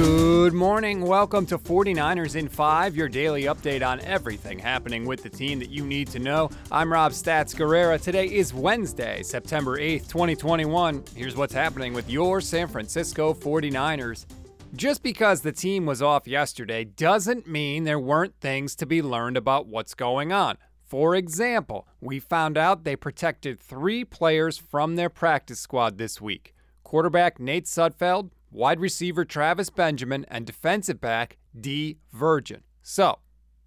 Good morning. Welcome to 49ers in 5, your daily update on everything happening with the team that you need to know. I'm Rob Stats Guerrera. Today is Wednesday, September 8th, 2021. Here's what's happening with your San Francisco 49ers. Just because the team was off yesterday doesn't mean there weren't things to be learned about what's going on. For example, we found out they protected three players from their practice squad this week quarterback Nate Sudfeld, wide receiver Travis Benjamin, and defensive back Dee Virgin. So,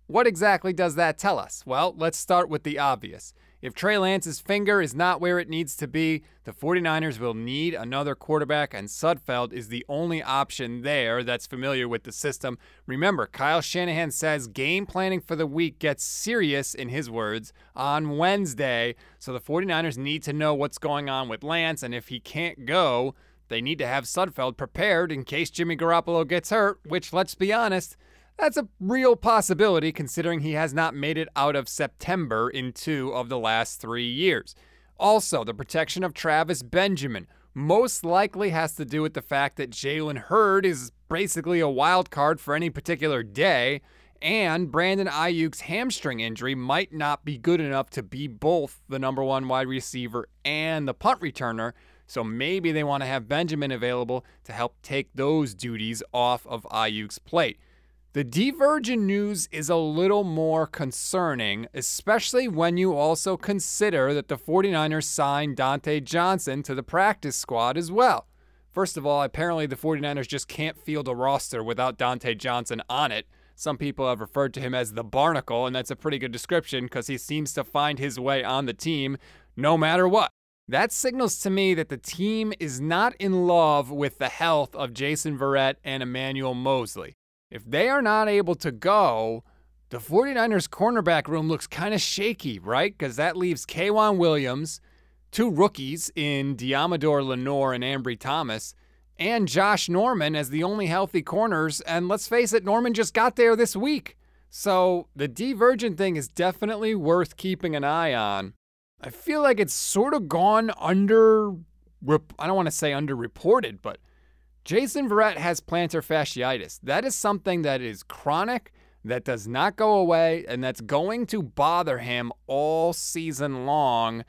what exactly does that tell us? Well, let's start with the obvious. If Trey Lance's finger is not where it needs to be, the 49ers will need another quarterback, and Sudfeld is the only option there that's familiar with the system. Remember, Kyle Shanahan says game planning for the week gets serious, in his words, on Wednesday. So the 49ers need to know what's going on with Lance, and if he can't go, they need to have Sudfeld prepared in case Jimmy Garoppolo gets hurt, which, let's be honest, that's a real possibility considering he has not made it out of September in two of the last three years. Also, the protection of Travis Benjamin most likely has to do with the fact that Jalen Hurd is basically a wild card for any particular day, and Brandon Aiyuk's hamstring injury might not be good enough to be both the number one wide receiver and the punt returner. So maybe they want to have Benjamin available to help take those duties off of Aiyuk's plate. The Dee Virgin news is a little more concerning, especially when you also consider that the 49ers signed Dontae Johnson to the practice squad as well. First of all, apparently the 49ers just can't field a roster without Dontae Johnson on it. Some people have referred to him as the barnacle, and that's a pretty good description because he seems to find his way on the team no matter what. That signals to me that the team is not in love with the health of Jason Verrett and Emmanuel Moseley. If they are not able to go, the 49ers cornerback room looks kind of shaky, right? Because that leaves K'Waun Williams, two rookies in Deommodore Lenoir and Ambry Thomas, and Josh Norman as the only healthy corners. And let's face it, Norman just got there this week. So the Dee Virgin thing is definitely worth keeping an eye on. I feel like it's sort of gone under, I don't want to say underreported, but Jason Verrett has plantar fasciitis. That is something that is chronic, that does not go away, and that's going to bother him all season long.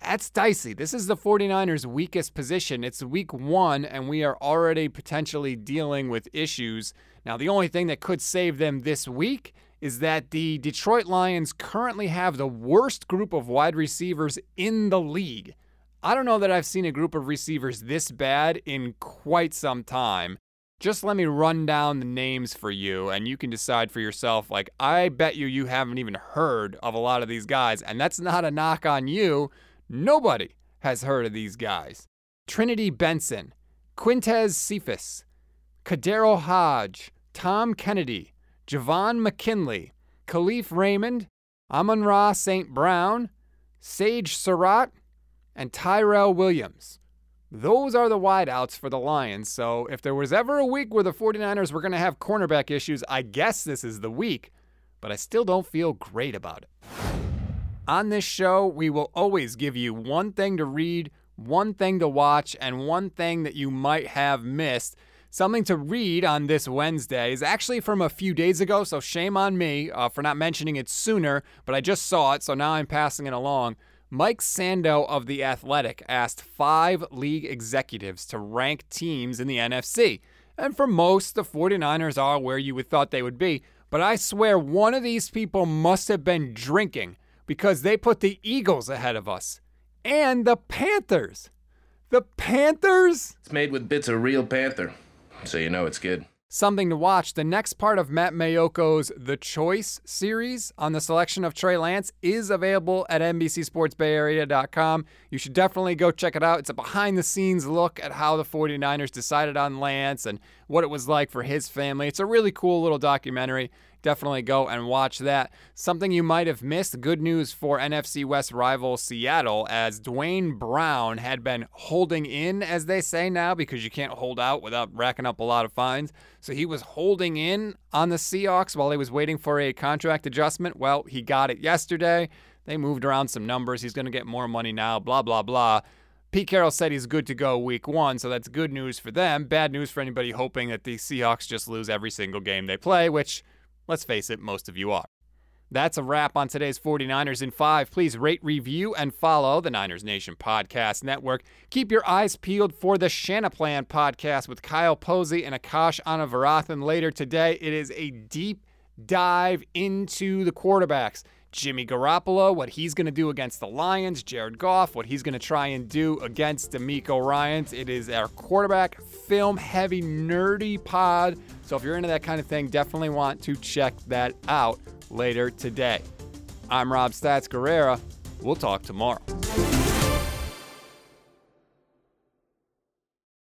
That's dicey. This is the 49ers' weakest position. It's week one, and we are already potentially dealing with issues. Now, the only thing that could save them this week is that the Detroit Lions currently have the worst group of wide receivers in the league. I don't know that I've seen a group of receivers this bad in quite some time. Just let me run down the names for you and you can decide for yourself. Like, I bet you you haven't even heard of a lot of these guys, and that's not a knock on you. Nobody has heard of these guys. Trinity Benson, Quintez Cephus, KhaDarel Hodge, Tom Kennedy, Javon McKinley, Kalif Raymond, Amon Ra St. Brown, Sage Surratt, and Tyrell Williams. Those are the wideouts for the Lions. So if there was ever a week where the 49ers were going to have cornerback issues, I guess this is the week, but I still don't feel great about it. On this show, we will always give you one thing to read, one thing to watch, and one thing that you might have missed. Something to read on this Wednesday is actually from a few days ago, so shame on me uh, for not mentioning it sooner, but I just saw it, so now I'm passing it along. Mike Sando of The Athletic asked five league executives to rank teams in the NFC. And for most, the 49ers are where you would thought they would be. But I swear one of these people must have been drinking because they put the Eagles ahead of us. And the Panthers. The Panthers? It's made with bits of real panther, so you know it's good something to watch. The next part of Matt Maiocco's The Choice series on the selection of Trey Lance is available at NBCSportsBayArea.com. You should definitely go check it out. It's a behind the scenes look at how the 49ers decided on Lance and what it was like for his family. It's a really cool little documentary definitely go and watch that. Something you might have missed good news for NFC West rival Seattle, as Duane Brown had been holding in, as they say now, because you can't hold out without racking up a lot of fines. So he was holding in on the Seahawks while he was waiting for a contract adjustment. Well, he got it yesterday. They moved around some numbers. He's going to get more money now, blah, blah, blah. Pete Carroll said he's good to go week one, so that's good news for them. Bad news for anybody hoping that the Seahawks just lose every single game they play, which, let's face it, most of you are. That's a wrap on today's 49ers in 5. Please rate, review, and follow the Niners Nation Podcast Network. Keep your eyes peeled for the Shanaplan podcast with Kyle Posey and Akash Anavarathan later today. It is a deep dive into the quarterbacks. Jimmy Garoppolo, what he's going to do against the Lions, Jared Goff, what he's going to try and do against DeMeco Ryans. It is our quarterback film heavy, nerdy pod. So if you're into that kind of thing, definitely want to check that out later today. I'm Rob Stats Guerrera. We'll talk tomorrow.